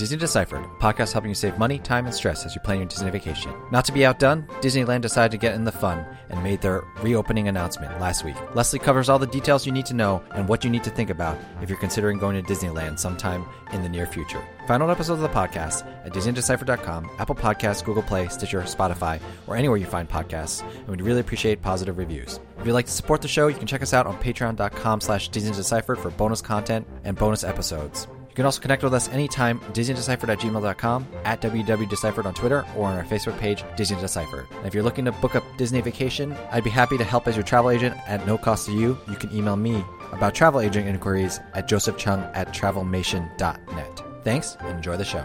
Disney Deciphered, podcast helping you save money, time, and stress as you plan your Disney vacation. Not to be outdone, Disneyland decided to get in the fun and made their reopening announcement last week. Leslie covers all the details you need to know and what you need to think about if you're considering going to Disneyland sometime in the near future. Find all episodes of the podcast at DisneyDeciphered.com, Apple Podcasts, Google Play, Stitcher, Spotify, or anywhere you find podcasts, and we'd really appreciate positive reviews. If you'd like to support the show, you can check us out on patreon.com slash DisneyDeciphered for bonus content and bonus episodes. You can also connect with us anytime, DisneyDeciphered at gmail.com, at WDWDeciphered on Twitter, or on our Facebook page, Disney Deciphered. And if you're looking to book a Disney vacation, I'd be happy to help as your travel agent at no cost to you. You can email me about travel agent inquiries at josephchung at travelmation.net. Thanks, and enjoy the show.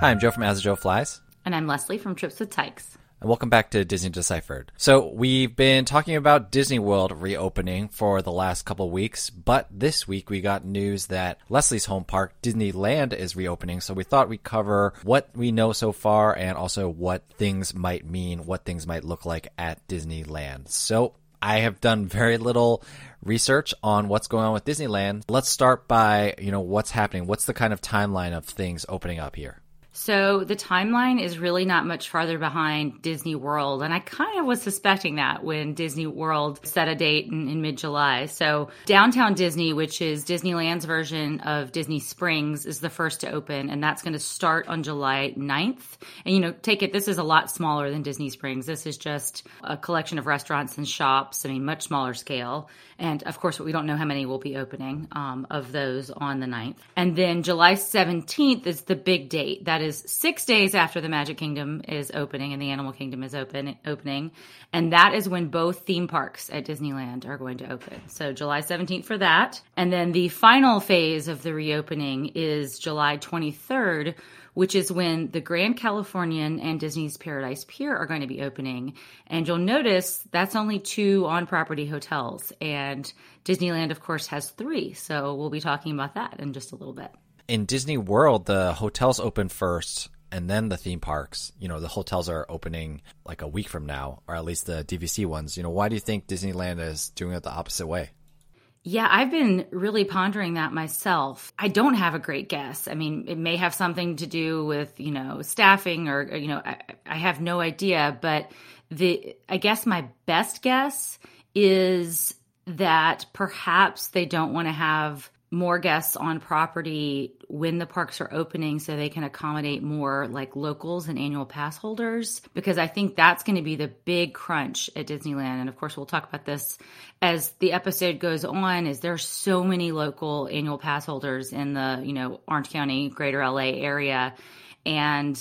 Hi, I'm Joe from As Joe Flies. And I'm Leslie from Trips with Tykes. And welcome back to Disney Deciphered. So, we've been talking about Disney World reopening for the last couple weeks, but this week we got news that Leslie's home park, Disneyland, is reopening. So, we thought we'd cover what we know so far and also what things might mean, what things might look like at Disneyland. So, I have done very little research on what's going on with Disneyland. Let's start by, you know, what's happening. What's the kind of timeline of things opening up here? So the timeline is really not much farther behind Disney World. And I kind of was suspecting that when Disney World set a date in, in mid July. So downtown Disney, which is Disneyland's version of Disney Springs, is the first to open. And that's going to start on July 9th. And, you know, take it, this is a lot smaller than Disney Springs. This is just a collection of restaurants and shops. I mean, much smaller scale. And of course, we don't know how many will be opening um, of those on the 9th. And then July 17th is the big date. That is six days after the Magic Kingdom is opening and the Animal Kingdom is open opening. And that is when both theme parks at Disneyland are going to open. So July 17th for that. And then the final phase of the reopening is July 23rd which is when the Grand Californian and Disney's Paradise Pier are going to be opening. And you'll notice that's only two on property hotels. And Disneyland, of course, has three. So we'll be talking about that in just a little bit. In Disney World, the hotels open first and then the theme parks. You know, the hotels are opening like a week from now, or at least the DVC ones. You know, why do you think Disneyland is doing it the opposite way? Yeah, I've been really pondering that myself. I don't have a great guess. I mean, it may have something to do with, you know, staffing or, you know, I, I have no idea. But the, I guess my best guess is that perhaps they don't want to have more guests on property when the parks are opening so they can accommodate more like locals and annual pass holders because I think that's going to be the big crunch at Disneyland and of course we'll talk about this as the episode goes on is there's so many local annual pass holders in the you know Orange County greater LA area and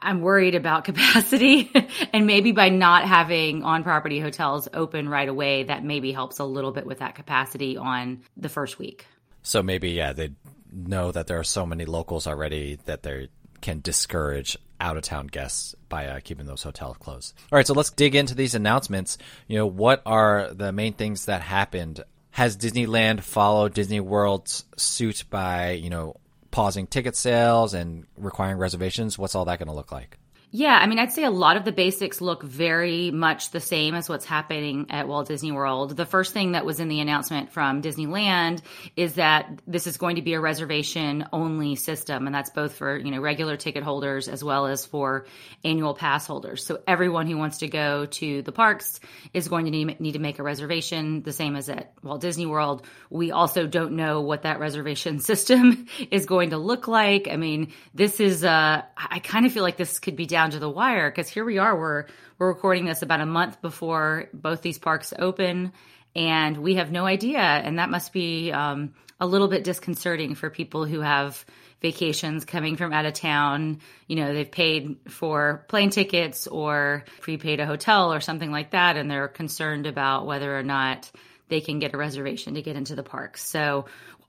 I'm worried about capacity and maybe by not having on property hotels open right away that maybe helps a little bit with that capacity on the first week. So maybe yeah, they know that there are so many locals already that they can discourage out of town guests by uh, keeping those hotels closed. All right, so let's dig into these announcements. You know, what are the main things that happened? Has Disneyland followed Disney World's suit by, you know, pausing ticket sales and requiring reservations? What's all that going to look like? Yeah, I mean, I'd say a lot of the basics look very much the same as what's happening at Walt Disney World. The first thing that was in the announcement from Disneyland is that this is going to be a reservation only system, and that's both for, you know, regular ticket holders as well as for annual pass holders. So everyone who wants to go to the parks is going to need, need to make a reservation, the same as at Walt Disney World. We also don't know what that reservation system is going to look like. I mean, this is, uh, I kind of feel like this could be down down to the wire because here we are. We're we're recording this about a month before both these parks open, and we have no idea. And that must be um, a little bit disconcerting for people who have vacations coming from out of town. You know, they've paid for plane tickets or prepaid a hotel or something like that, and they're concerned about whether or not they can get a reservation to get into the parks. So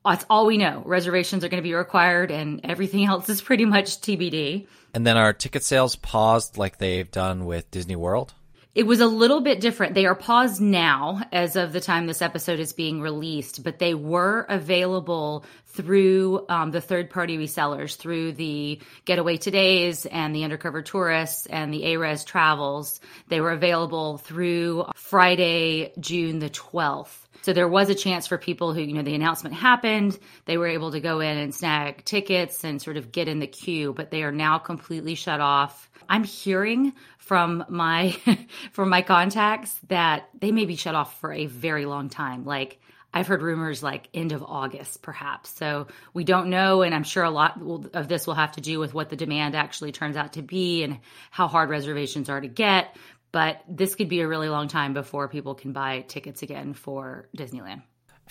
that's all we know. Reservations are going to be required, and everything else is pretty much TBD. And then our ticket sales paused like they've done with Disney World? It was a little bit different. They are paused now as of the time this episode is being released, but they were available through um, the third party resellers, through the Getaway Todays and the Undercover Tourists and the ARES Travels. They were available through Friday, June the 12th. So there was a chance for people who, you know, the announcement happened, they were able to go in and snag tickets and sort of get in the queue, but they are now completely shut off. I'm hearing from my from my contacts that they may be shut off for a very long time. Like I've heard rumors like end of August, perhaps. So we don't know. And I'm sure a lot of this will have to do with what the demand actually turns out to be and how hard reservations are to get but this could be a really long time before people can buy tickets again for Disneyland.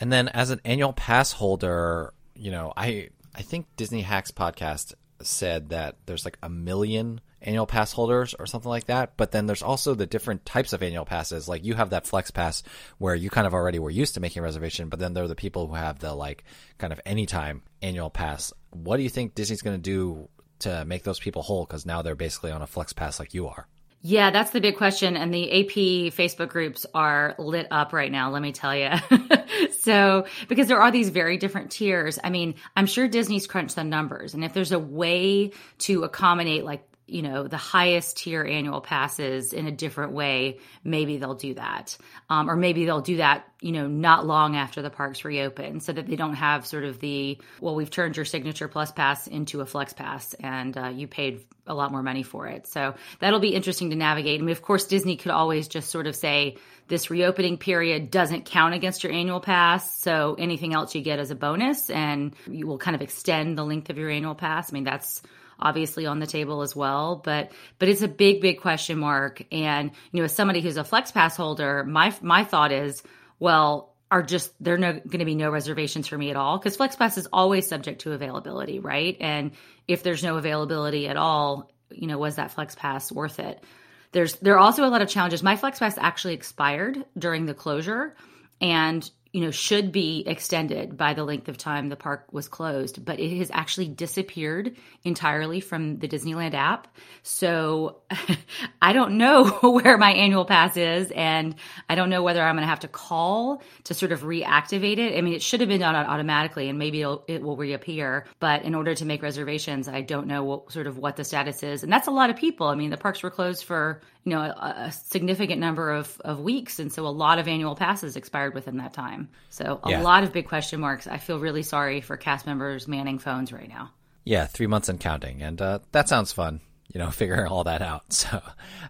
And then as an annual pass holder, you know, I I think Disney Hacks podcast said that there's like a million annual pass holders or something like that. But then there's also the different types of annual passes. Like you have that flex pass where you kind of already were used to making a reservation, but then there are the people who have the like kind of anytime annual pass. What do you think Disney's going to do to make those people whole? Because now they're basically on a flex pass like you are. Yeah, that's the big question. And the AP Facebook groups are lit up right now, let me tell you. so, because there are these very different tiers. I mean, I'm sure Disney's crunched the numbers. And if there's a way to accommodate like you know the highest tier annual passes in a different way maybe they'll do that. Um, or maybe they'll do that you know not long after the parks reopen so that they don't have sort of the well we've turned your signature plus pass into a flex pass and uh, you paid a lot more money for it. So that'll be interesting to navigate. I mean of course disney could always just sort of say this reopening period doesn't count against your annual pass so anything else you get as a bonus and you will kind of extend the length of your annual pass. I mean that's obviously on the table as well. But but it's a big, big question mark. And you know, as somebody who's a flex pass holder, my my thought is, well, are just there no going to be no reservations for me at all because FlexPass is always subject to availability, right? And if there's no availability at all, you know, was that FlexPass worth it? There's there are also a lot of challenges. My FlexPass actually expired during the closure, and you know, should be extended by the length of time the park was closed, but it has actually disappeared entirely from the Disneyland app. So I don't know where my annual pass is, and I don't know whether I'm going to have to call to sort of reactivate it. I mean, it should have been done automatically, and maybe it will reappear. But in order to make reservations, I don't know what, sort of what the status is, and that's a lot of people. I mean, the parks were closed for you know a, a significant number of, of weeks, and so a lot of annual passes expired within that time. So a yeah. lot of big question marks. I feel really sorry for cast members manning phones right now. Yeah, three months and counting, and uh, that sounds fun. You know, figuring all that out. So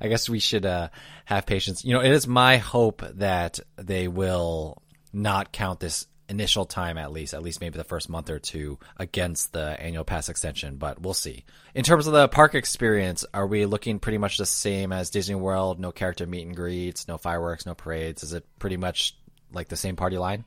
I guess we should uh, have patience. You know, it is my hope that they will not count this initial time at least, at least maybe the first month or two against the annual pass extension, but we'll see. In terms of the park experience, are we looking pretty much the same as Disney World? No character meet and greets, no fireworks, no parades. Is it pretty much like the same party line?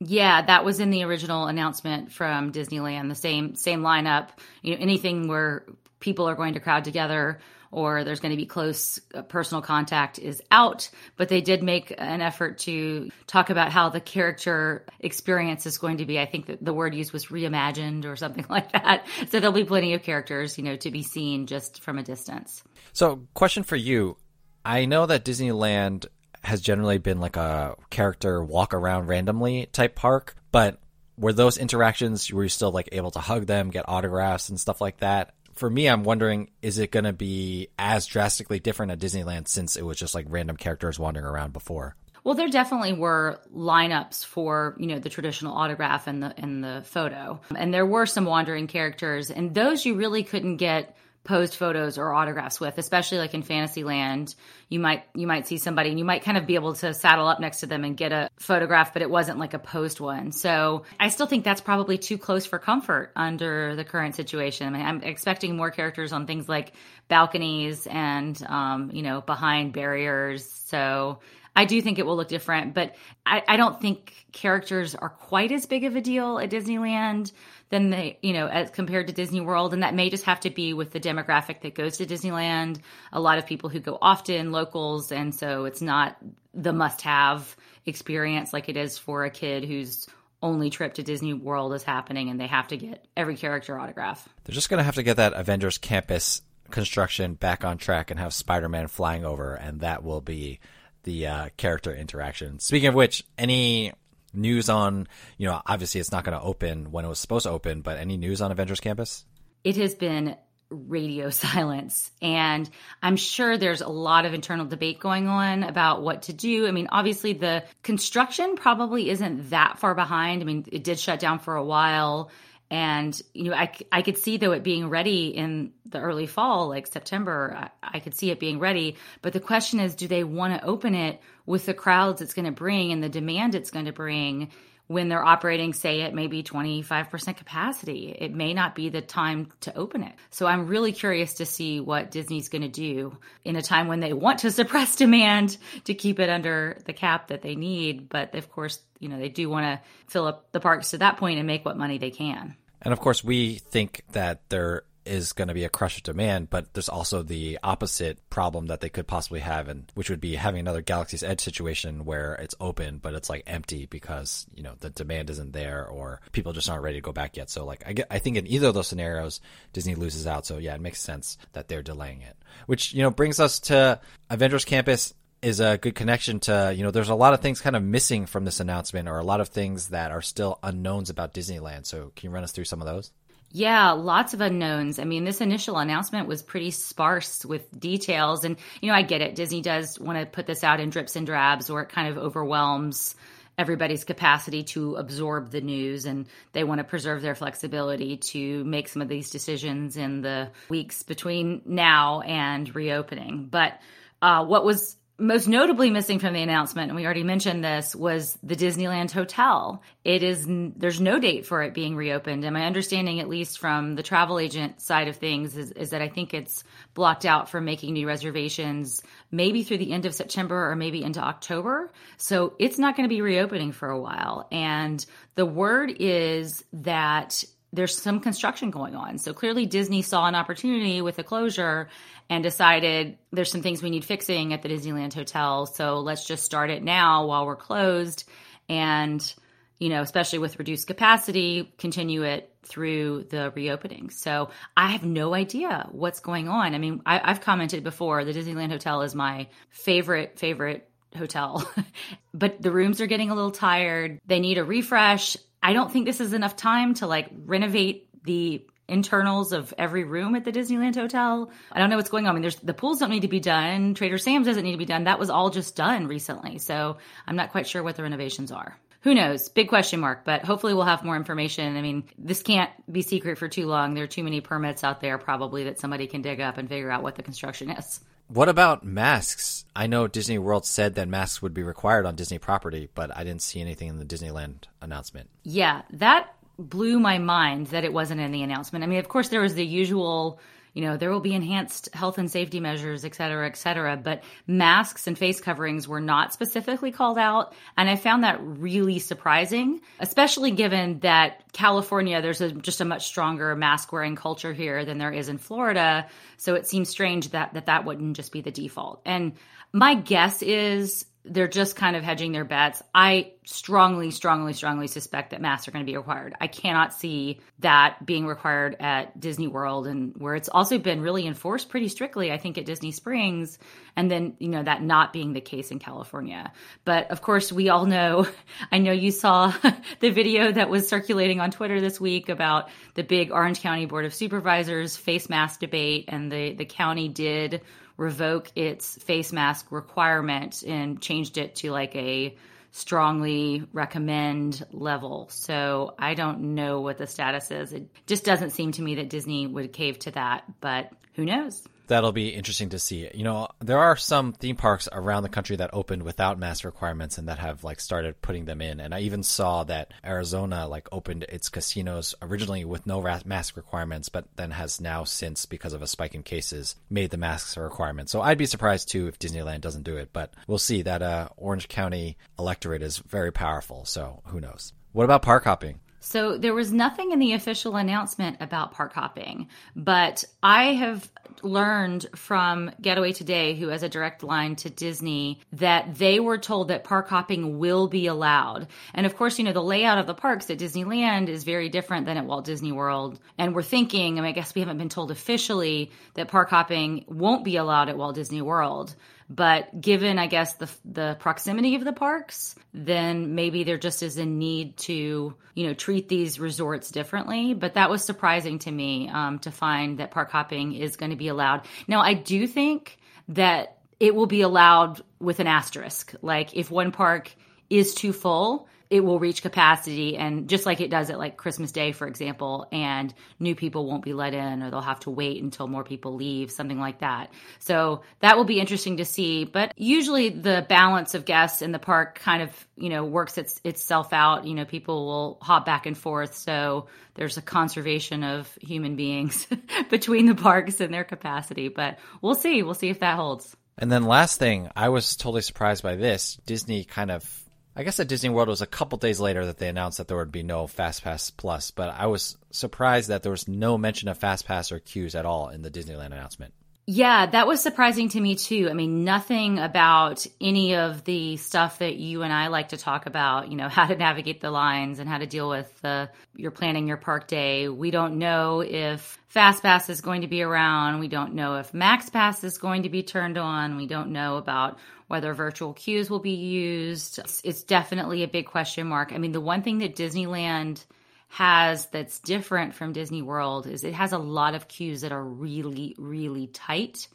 Yeah, that was in the original announcement from Disneyland. The same same lineup. You know, anything where people are going to crowd together or there's going to be close uh, personal contact is out. But they did make an effort to talk about how the character experience is going to be. I think that the word used was reimagined or something like that. So there'll be plenty of characters, you know, to be seen just from a distance. So, question for you. I know that Disneyland has generally been like a character walk around randomly type park, but were those interactions were you still like able to hug them, get autographs and stuff like that? For me, I'm wondering, is it going to be as drastically different at Disneyland since it was just like random characters wandering around before? Well, there definitely were lineups for you know the traditional autograph and the and the photo, and there were some wandering characters, and those you really couldn't get posed photos or autographs with, especially like in Fantasyland. You might you might see somebody and you might kind of be able to saddle up next to them and get a photograph, but it wasn't like a posed one. So I still think that's probably too close for comfort under the current situation. I mean, I'm expecting more characters on things like balconies and um, you know behind barriers. So I do think it will look different, but I, I, don't think characters are quite as big of a deal at Disneyland than they, you know, as compared to Disney World. And that may just have to be with the demographic that goes to Disneyland. A lot of people who go often, locals. And so it's not the must have experience like it is for a kid whose only trip to Disney World is happening and they have to get every character autograph. They're just going to have to get that Avengers campus construction back on track and have Spider Man flying over, and that will be the uh, character interaction. Speaking of which, any news on, you know, obviously it's not going to open when it was supposed to open, but any news on Avengers Campus? It has been radio silence. And I'm sure there's a lot of internal debate going on about what to do. I mean, obviously, the construction probably isn't that far behind. I mean, it did shut down for a while. And, you know, I, I could see though it being ready in the early fall, like September, I, I could see it being ready. But the question is, do they want to open it with the crowds it's going to bring and the demand it's going to bring? when they're operating, say, at maybe 25% capacity. It may not be the time to open it. So I'm really curious to see what Disney's going to do in a time when they want to suppress demand to keep it under the cap that they need. But of course, you know, they do want to fill up the parks to that point and make what money they can. And of course, we think that there is going to be a crush of demand, but there's also the opposite problem that they could possibly have, and which would be having another Galaxy's Edge situation where it's open but it's like empty because you know the demand isn't there or people just aren't ready to go back yet. So like I get, I think in either of those scenarios, Disney loses out. So yeah, it makes sense that they're delaying it. Which you know brings us to Avengers Campus is a good connection to you know there's a lot of things kind of missing from this announcement or a lot of things that are still unknowns about Disneyland. So can you run us through some of those? Yeah, lots of unknowns. I mean, this initial announcement was pretty sparse with details. And, you know, I get it. Disney does want to put this out in drips and drabs or it kind of overwhelms everybody's capacity to absorb the news. And they want to preserve their flexibility to make some of these decisions in the weeks between now and reopening. But uh, what was most notably missing from the announcement, and we already mentioned this, was the Disneyland Hotel. It is there's no date for it being reopened, and my understanding, at least from the travel agent side of things, is, is that I think it's blocked out for making new reservations, maybe through the end of September or maybe into October. So it's not going to be reopening for a while, and the word is that there's some construction going on. So clearly Disney saw an opportunity with the closure and decided there's some things we need fixing at the Disneyland Hotel. So let's just start it now while we're closed and you know, especially with reduced capacity, continue it through the reopening. So I have no idea what's going on. I mean, I, have commented before the Disneyland Hotel is my favorite, favorite hotel, but the rooms are getting a little tired. They need a refresh. I don't think this is enough time to like renovate the internals of every room at the Disneyland Hotel. I don't know what's going on. I mean, there's the pools don't need to be done. Trader Sam's doesn't need to be done. That was all just done recently. So I'm not quite sure what the renovations are. Who knows? Big question mark, but hopefully we'll have more information. I mean, this can't be secret for too long. There are too many permits out there probably that somebody can dig up and figure out what the construction is. What about masks? I know Disney World said that masks would be required on Disney property, but I didn't see anything in the Disneyland announcement. Yeah, that blew my mind that it wasn't in the announcement. I mean, of course, there was the usual you know, there will be enhanced health and safety measures, et cetera, et cetera. But masks and face coverings were not specifically called out. And I found that really surprising, especially given that California, there's a, just a much stronger mask wearing culture here than there is in Florida. So it seems strange that, that that wouldn't just be the default. And my guess is they're just kind of hedging their bets. I strongly, strongly, strongly suspect that masks are going to be required. I cannot see that being required at Disney World and where it's also been really enforced pretty strictly, I think, at Disney Springs, and then, you know, that not being the case in California. But of course, we all know, I know you saw the video that was circulating on Twitter this week about the big Orange County Board of Supervisors face mask debate, and the, the county did revoke its face mask requirement and changed it to like a strongly recommend level. So I don't know what the status is. It just doesn't seem to me that Disney would cave to that, but who knows? That'll be interesting to see. You know, there are some theme parks around the country that opened without mask requirements and that have like started putting them in. And I even saw that Arizona like opened its casinos originally with no mask requirements, but then has now since because of a spike in cases made the masks a requirement. So I'd be surprised too if Disneyland doesn't do it, but we'll see. That uh, Orange County electorate is very powerful, so who knows? What about park hopping? So there was nothing in the official announcement about park hopping, but I have learned from Getaway Today, who has a direct line to Disney, that they were told that park hopping will be allowed. And of course, you know, the layout of the parks at Disneyland is very different than at Walt Disney World. And we're thinking, I mean, I guess we haven't been told officially that park hopping won't be allowed at Walt Disney World. But given, I guess, the the proximity of the parks, then maybe there just is a need to you know treat these resorts differently. But that was surprising to me um, to find that park hopping is going to be allowed. Now, I do think that it will be allowed with an asterisk. Like if one park is too full, it will reach capacity and just like it does at like Christmas Day, for example, and new people won't be let in or they'll have to wait until more people leave, something like that. So that will be interesting to see. But usually the balance of guests in the park kind of, you know, works its, itself out. You know, people will hop back and forth. So there's a conservation of human beings between the parks and their capacity. But we'll see. We'll see if that holds. And then last thing, I was totally surprised by this. Disney kind of I guess at Disney World it was a couple days later that they announced that there would be no FastPass Plus, but I was surprised that there was no mention of FastPass or queues at all in the Disneyland announcement. Yeah, that was surprising to me too. I mean, nothing about any of the stuff that you and I like to talk about, you know, how to navigate the lines and how to deal with the you're planning your park day. We don't know if FastPass is going to be around. We don't know if MaxPass is going to be turned on. We don't know about whether virtual queues will be used. It's, it's definitely a big question mark. I mean, the one thing that Disneyland has that's different from Disney World is it has a lot of queues that are really, really tight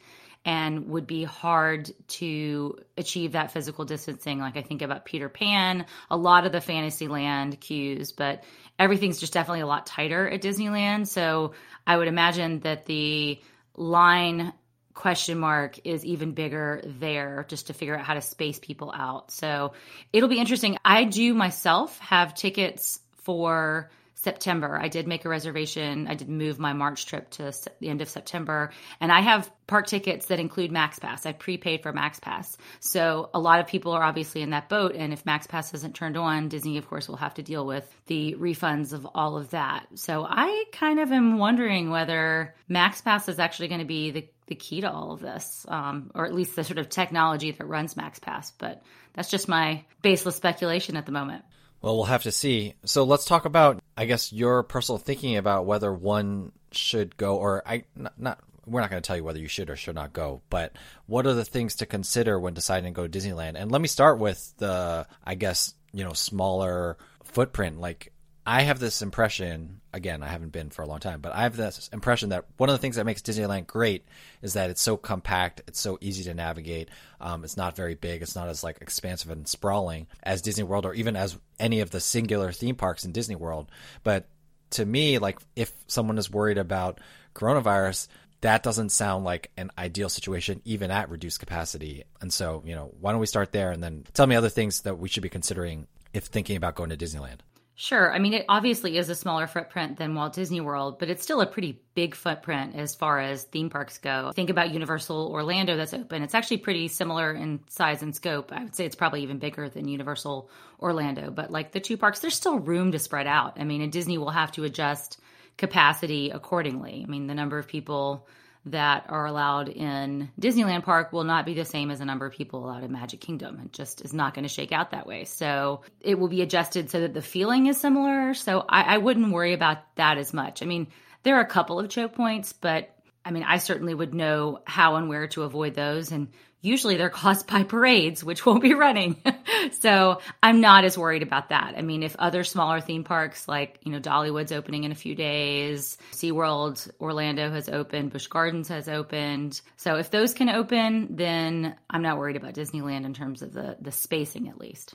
and would be hard to achieve that physical distancing. Like I think about Peter Pan, a lot of the Fantasyland queues, but everything's just definitely a lot tighter at Disneyland. So I would imagine that the line question mark is even bigger there just to figure out how to space people out. So it'll be interesting. I do myself have tickets for September. I did make a reservation. I did move my March trip to the end of September, and I have park tickets that include Max Pass. I prepaid for Max Pass. So a lot of people are obviously in that boat, and if Max Pass isn't turned on, Disney, of course, will have to deal with the refunds of all of that. So I kind of am wondering whether Max Pass is actually going to be the the key to all of this, um, or at least the sort of technology that runs Max Pass. But that's just my baseless speculation at the moment. Well, we'll have to see. So let's talk about, I guess, your personal thinking about whether one should go, or I not, not we're not going to tell you whether you should or should not go, but what are the things to consider when deciding to go to Disneyland? And let me start with the, I guess, you know, smaller footprint. Like I have this impression, again, I haven't been for a long time, but I have this impression that one of the things that makes Disneyland great is that it's so compact, it's so easy to navigate, um, it's not very big, it's not as like expansive and sprawling as Disney World or even as any of the singular theme parks in Disney World. But to me, like if someone is worried about coronavirus, that doesn't sound like an ideal situation even at reduced capacity. And so, you know, why don't we start there and then tell me other things that we should be considering if thinking about going to Disneyland? Sure. I mean, it obviously is a smaller footprint than Walt Disney World, but it's still a pretty big footprint as far as theme parks go. Think about Universal Orlando that's open. It's actually pretty similar in size and scope. I would say it's probably even bigger than Universal Orlando, but like the two parks, there's still room to spread out. I mean, and Disney will have to adjust capacity accordingly. I mean, the number of people that are allowed in Disneyland Park will not be the same as the number of people allowed in Magic Kingdom. It just is not going to shake out that way. So it will be adjusted so that the feeling is similar. So I, I wouldn't worry about that as much. I mean, there are a couple of choke points, but I mean, I certainly would know how and where to avoid those. And usually they're caused by parades, which won't be running. so I'm not as worried about that. I mean, if other smaller theme parks like, you know, Dollywood's opening in a few days, SeaWorld Orlando has opened, Busch Gardens has opened. So if those can open, then I'm not worried about Disneyland in terms of the, the spacing at least.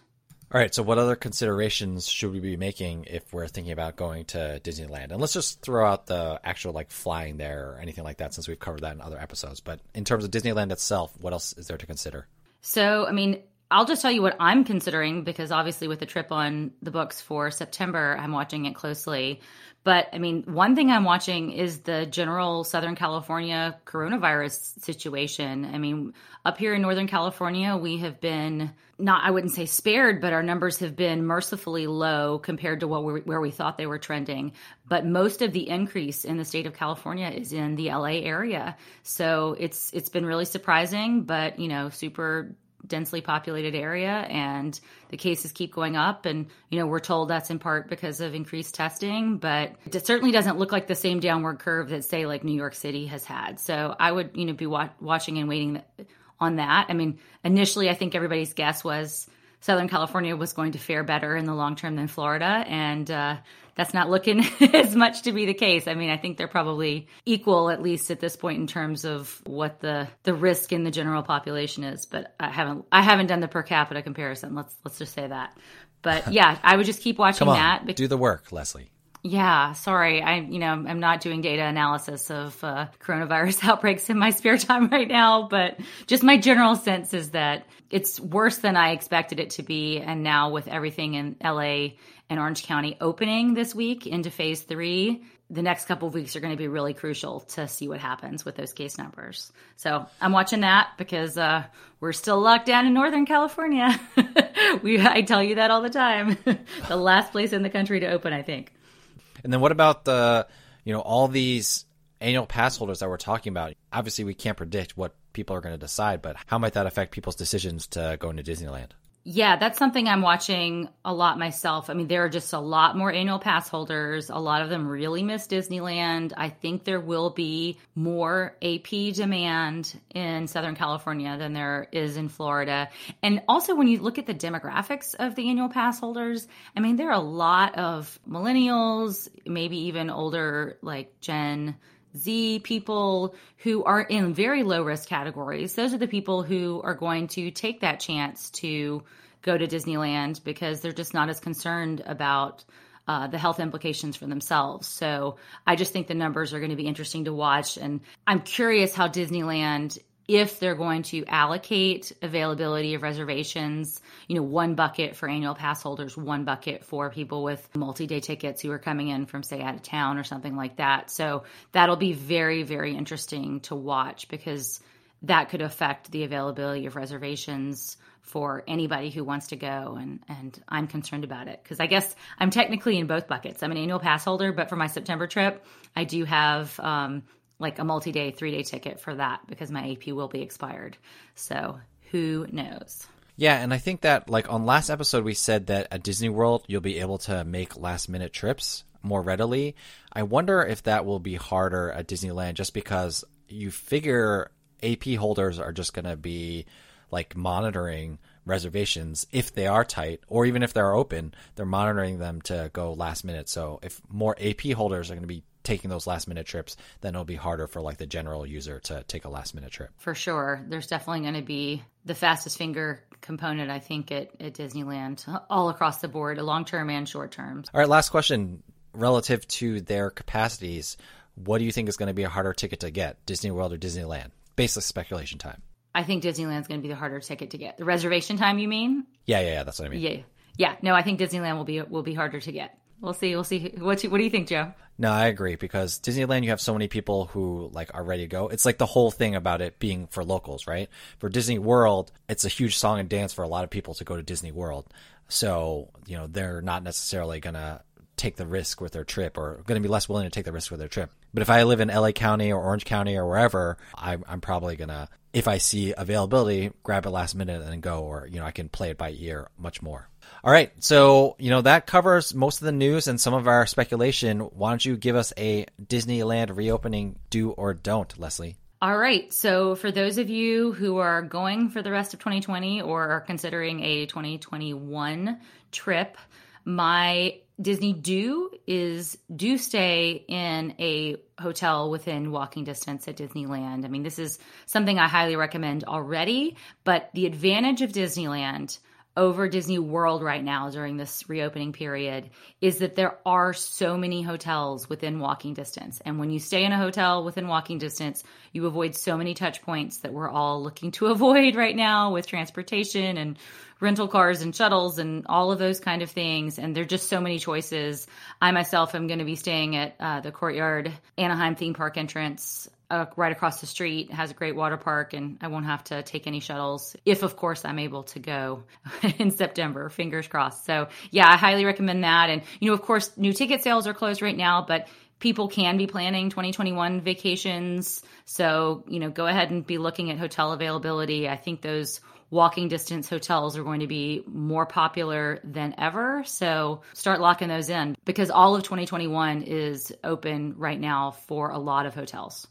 All right. So, what other considerations should we be making if we're thinking about going to Disneyland? And let's just throw out the actual like flying there or anything like that, since we've covered that in other episodes. But in terms of Disneyland itself, what else is there to consider? So, I mean, I'll just tell you what I'm considering because obviously, with the trip on the books for September, I'm watching it closely. But I mean, one thing I'm watching is the general Southern California coronavirus situation. I mean, up here in Northern California, we have been not, I wouldn't say spared, but our numbers have been mercifully low compared to what we, where we thought they were trending. But most of the increase in the state of California is in the LA area. So it's, it's been really surprising, but you know, super densely populated area and the cases keep going up and you know we're told that's in part because of increased testing but it certainly doesn't look like the same downward curve that say like New York City has had so I would you know be wa- watching and waiting on that. I mean, initially, I think everybody's guess was Southern California was going to fare better in the long term than Florida, and uh, that's not looking as much to be the case. I mean, I think they're probably equal at least at this point in terms of what the the risk in the general population is. But I haven't I haven't done the per capita comparison. Let's let's just say that. But yeah, I would just keep watching Come on, that. do the work, Leslie. Yeah, sorry. I, you know, I'm not doing data analysis of uh, coronavirus outbreaks in my spare time right now, but just my general sense is that it's worse than I expected it to be. And now with everything in LA and Orange County opening this week into phase three, the next couple of weeks are going to be really crucial to see what happens with those case numbers. So I'm watching that because uh, we're still locked down in Northern California. we, I tell you that all the time. the last place in the country to open, I think. And then what about the, you know, all these annual pass holders that we're talking about? Obviously, we can't predict what people are going to decide, but how might that affect people's decisions to go into Disneyland? Yeah, that's something I'm watching a lot myself. I mean, there are just a lot more annual pass holders. A lot of them really miss Disneyland. I think there will be more AP demand in Southern California than there is in Florida. And also, when you look at the demographics of the annual pass holders, I mean, there are a lot of millennials, maybe even older, like Gen Z people who are in very low risk categories. Those are the people who are going to take that chance to go to Disneyland because they're just not as concerned about uh, the health implications for themselves. So I just think the numbers are going to be interesting to watch. And I'm curious how Disneyland if they're going to allocate availability of reservations, you know, one bucket for annual pass holders, one bucket for people with multi day tickets who are coming in from, say, out of town or something like that. So that'll be very, very interesting to watch because that could affect the availability of reservations for anybody who wants to go and and I'm concerned about it because I guess I'm technically in both buckets. I'm an annual pass holder, but for my September trip, I do have um, like a multi day, three day ticket for that because my AP will be expired. So who knows? Yeah, and I think that like on last episode we said that at Disney World you'll be able to make last minute trips more readily. I wonder if that will be harder at Disneyland just because you figure AP holders are just going to be like monitoring reservations if they are tight or even if they're open, they're monitoring them to go last minute. So if more AP holders are going to be taking those last minute trips, then it'll be harder for like the general user to take a last minute trip. For sure. There's definitely going to be the fastest finger component, I think, at, at Disneyland all across the board, long term and short term. All right, last question. Relative to their capacities, what do you think is going to be a harder ticket to get, Disney World or Disneyland? Baseless speculation time. I think Disneyland's going to be the harder ticket to get. The reservation time, you mean? Yeah, yeah, yeah. That's what I mean. Yeah, yeah. No, I think Disneyland will be will be harder to get. We'll see. We'll see. What what do you think, Joe? No, I agree because Disneyland, you have so many people who like are ready to go. It's like the whole thing about it being for locals, right? For Disney World, it's a huge song and dance for a lot of people to go to Disney World. So you know they're not necessarily gonna take the risk with their trip or going to be less willing to take the risk with their trip. But if I live in LA County or Orange County or wherever, I'm, I'm probably going to, if I see availability, grab it last minute and go, or, you know, I can play it by ear much more. All right. So, you know, that covers most of the news and some of our speculation. Why don't you give us a Disneyland reopening do or don't, Leslie? All right. So, for those of you who are going for the rest of 2020 or are considering a 2021 trip, my Disney do is do stay in a hotel within walking distance at Disneyland. I mean, this is something I highly recommend already, but the advantage of Disneyland over Disney World right now during this reopening period is that there are so many hotels within walking distance. And when you stay in a hotel within walking distance, you avoid so many touch points that we're all looking to avoid right now with transportation and rental cars and shuttles and all of those kind of things. And there are just so many choices. I myself am going to be staying at uh, the Courtyard Anaheim theme park entrance uh, right across the street has a great water park and I won't have to take any shuttles if of course I'm able to go in September. Fingers crossed. So yeah I highly recommend that. And you know of course new ticket sales are closed right now but people can be planning 2021 vacations. So you know go ahead and be looking at hotel availability. I think those walking distance hotels are going to be more popular than ever. So start locking those in because all of 2021 is open right now for a lot of hotels.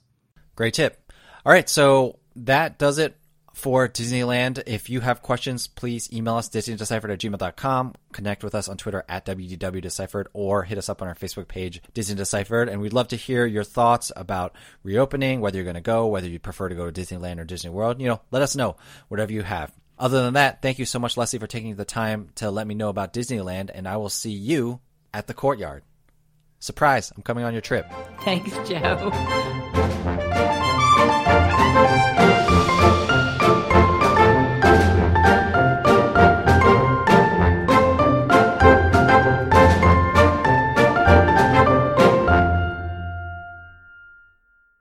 Great tip. All right, so that does it for Disneyland. If you have questions, please email us disneydeciphered at gmail.com. Connect with us on Twitter at WDWDeciphered or hit us up on our Facebook page, Disney Deciphered. And we'd love to hear your thoughts about reopening, whether you're going to go, whether you prefer to go to Disneyland or Disney World. You know, let us know, whatever you have. Other than that, thank you so much, Leslie, for taking the time to let me know about Disneyland, and I will see you at the courtyard. Surprise, I'm coming on your trip. Thanks, Joe thank you